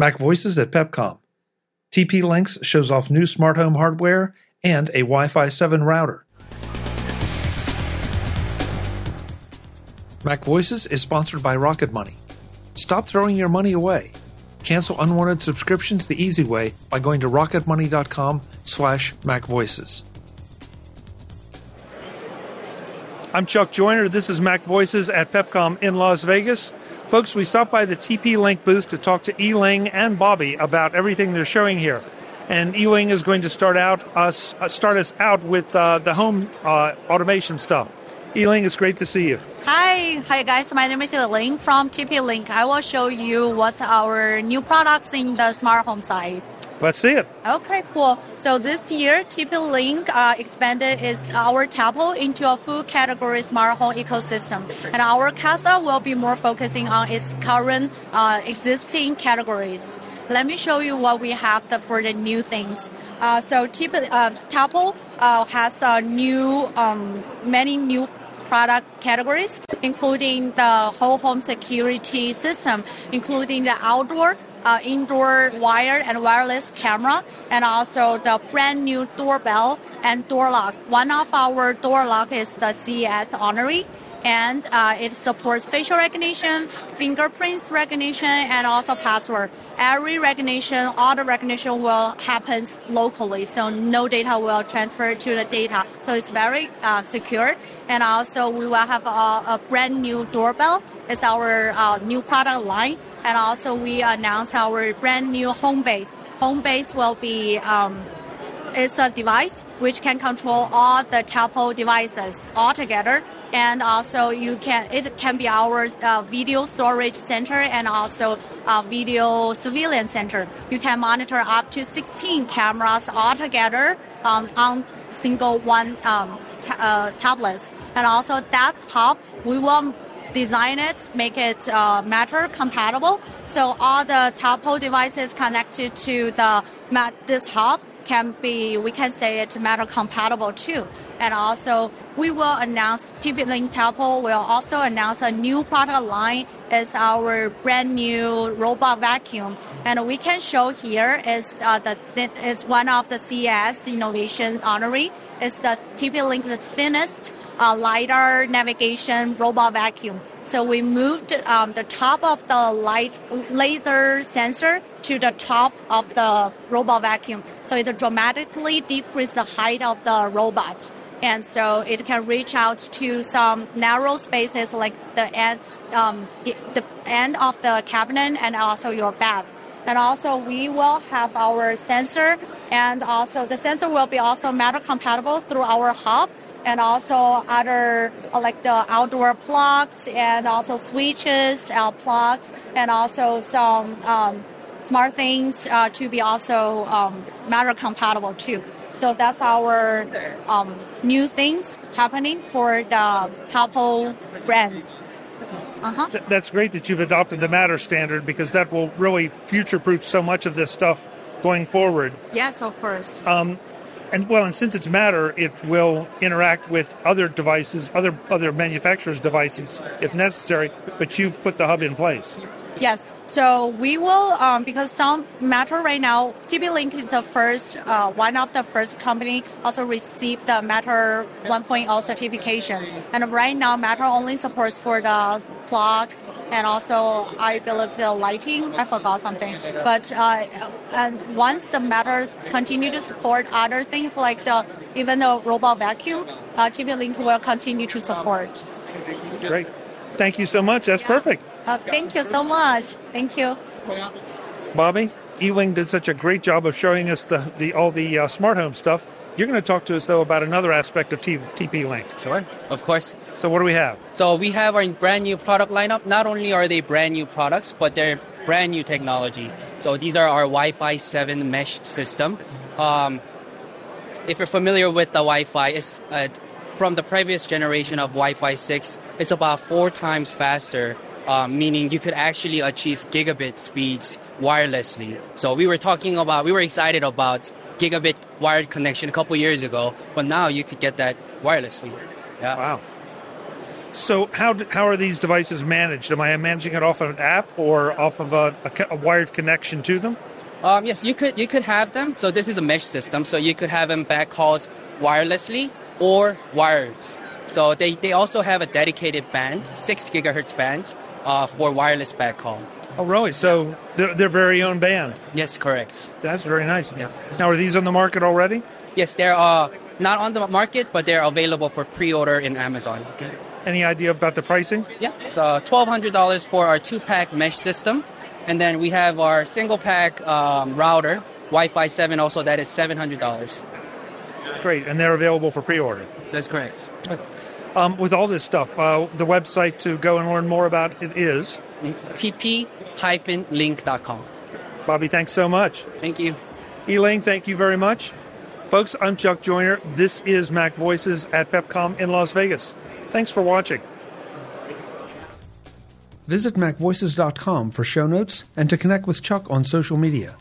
Mac Voices at Pepcom. TP Links shows off new smart home hardware and a Wi Fi 7 router. Mac Voices is sponsored by Rocket Money. Stop throwing your money away. Cancel unwanted subscriptions the easy way by going to rocketmoney.com slash macvoices. I'm Chuck Joiner. This is Mac Voices at PepCom in Las Vegas. Folks, we stopped by the TP Link booth to talk to Yi-Ling and Bobby about everything they're showing here. And Yi-Ling is going to start out us uh, start us out with uh, the home uh, automation stuff. Yi-Ling, it's great to see you. Hi, hi guys. My name is Eling from TP Link. I will show you what's our new products in the smart home side. Let's see it. Okay, cool. So this year, TP Link uh, expanded its our Tapo into a full category smart home ecosystem, and our Kasa will be more focusing on its current uh, existing categories. Let me show you what we have the, for the new things. Uh, so TP, uh, Tapo uh, has a new um, many new product categories, including the whole home security system, including the outdoor, uh, indoor wired and wireless camera, and also the brand new doorbell and door lock. One of our door lock is the CES Honoree and uh, it supports facial recognition, fingerprints recognition, and also password. Every recognition, all the recognition will happen locally, so no data will transfer to the data. So it's very uh, secure. And also, we will have a, a brand new doorbell. It's our uh, new product line. And also, we announced our brand new home base. Home base will be um, it's a device which can control all the Tapo devices all together, and also you can it can be our uh, video storage center and also a video surveillance center. You can monitor up to 16 cameras all together um, on single one um, t- uh, tablets, and also that hub we will design it, make it uh, Matter compatible. So all the Tapo devices connected to the this hub can be, we can say it Matter compatible too. And also, we will announce TP Link Tapo will also announce a new product line is our brand new robot vacuum. And we can show here is uh, the thin, is one of the CES innovation honoree. It's the TP Link the thinnest uh, lidar navigation robot vacuum. So we moved um, the top of the light laser sensor to the top of the robot vacuum. So it dramatically decreased the height of the robot. And so it can reach out to some narrow spaces like the end, um, the, the end of the cabinet and also your bed. And also we will have our sensor and also the sensor will be also matter compatible through our hub and also other like the outdoor plugs and also switches, uh, plugs, and also some um, smart things uh, to be also um, matter compatible too. So that's our um, new things happening for the Tapo brands. Uh-huh. Th- that's great that you've adopted the Matter standard because that will really future-proof so much of this stuff going forward. Yes, of course. Um, and well, and since it's matter, it will interact with other devices, other other manufacturers' devices if necessary. But you've put the hub in place. Yes. So we will, um, because some Matter right now, TP Link is the first, uh, one of the first company also received the Matter 1.0 certification. And right now, Matter only supports for the plugs and also I believe the lighting. I forgot something. But uh, and once the Matter continue to support other things like the even the robot vacuum, uh, TP Link will continue to support. Great. Thank you so much. That's yeah. perfect. Uh, thank you so much. Thank you. Bobby, Yi-Ling did such a great job of showing us the, the all the uh, smart home stuff. You're going to talk to us though about another aspect of T- TP Link. Sure, of course. So what do we have? So we have our brand new product lineup. Not only are they brand new products, but they're brand new technology. So these are our Wi-Fi 7 mesh system. Um, if you're familiar with the Wi-Fi, it's uh, from the previous generation of Wi-Fi 6. It's about four times faster um, meaning you could actually achieve gigabit speeds wirelessly. So we were talking about, we were excited about gigabit wired connection a couple years ago, but now you could get that wirelessly. Yeah. Wow. So how do, how are these devices managed? Am I managing it off of an app or off of a, a, a wired connection to them? Um, yes, you could you could have them. So this is a mesh system, so you could have them backhauled wirelessly or wired. So they, they also have a dedicated band, six gigahertz band, uh, for wireless backhaul. Oh, really? So they're their very own band. Yes, correct. That's very nice. Yeah. Now, are these on the market already? Yes, they're uh, not on the market, but they're available for pre-order in Amazon. Any idea about the pricing? Yeah, so twelve hundred dollars for our two-pack mesh system, and then we have our single-pack um, router, Wi-Fi seven. Also, that is seven hundred dollars. Great, and they're available for pre-order. That's correct. Um, with all this stuff, uh, the website to go and learn more about it is. tp-link.com. Bobby, thanks so much. Thank you. Elaine, thank you very much. Folks, I'm Chuck Joiner. This is Mac Voices at PepCom in Las Vegas. Thanks for watching. Visit MacVoices.com for show notes and to connect with Chuck on social media.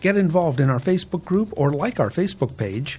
Get involved in our Facebook group or like our Facebook page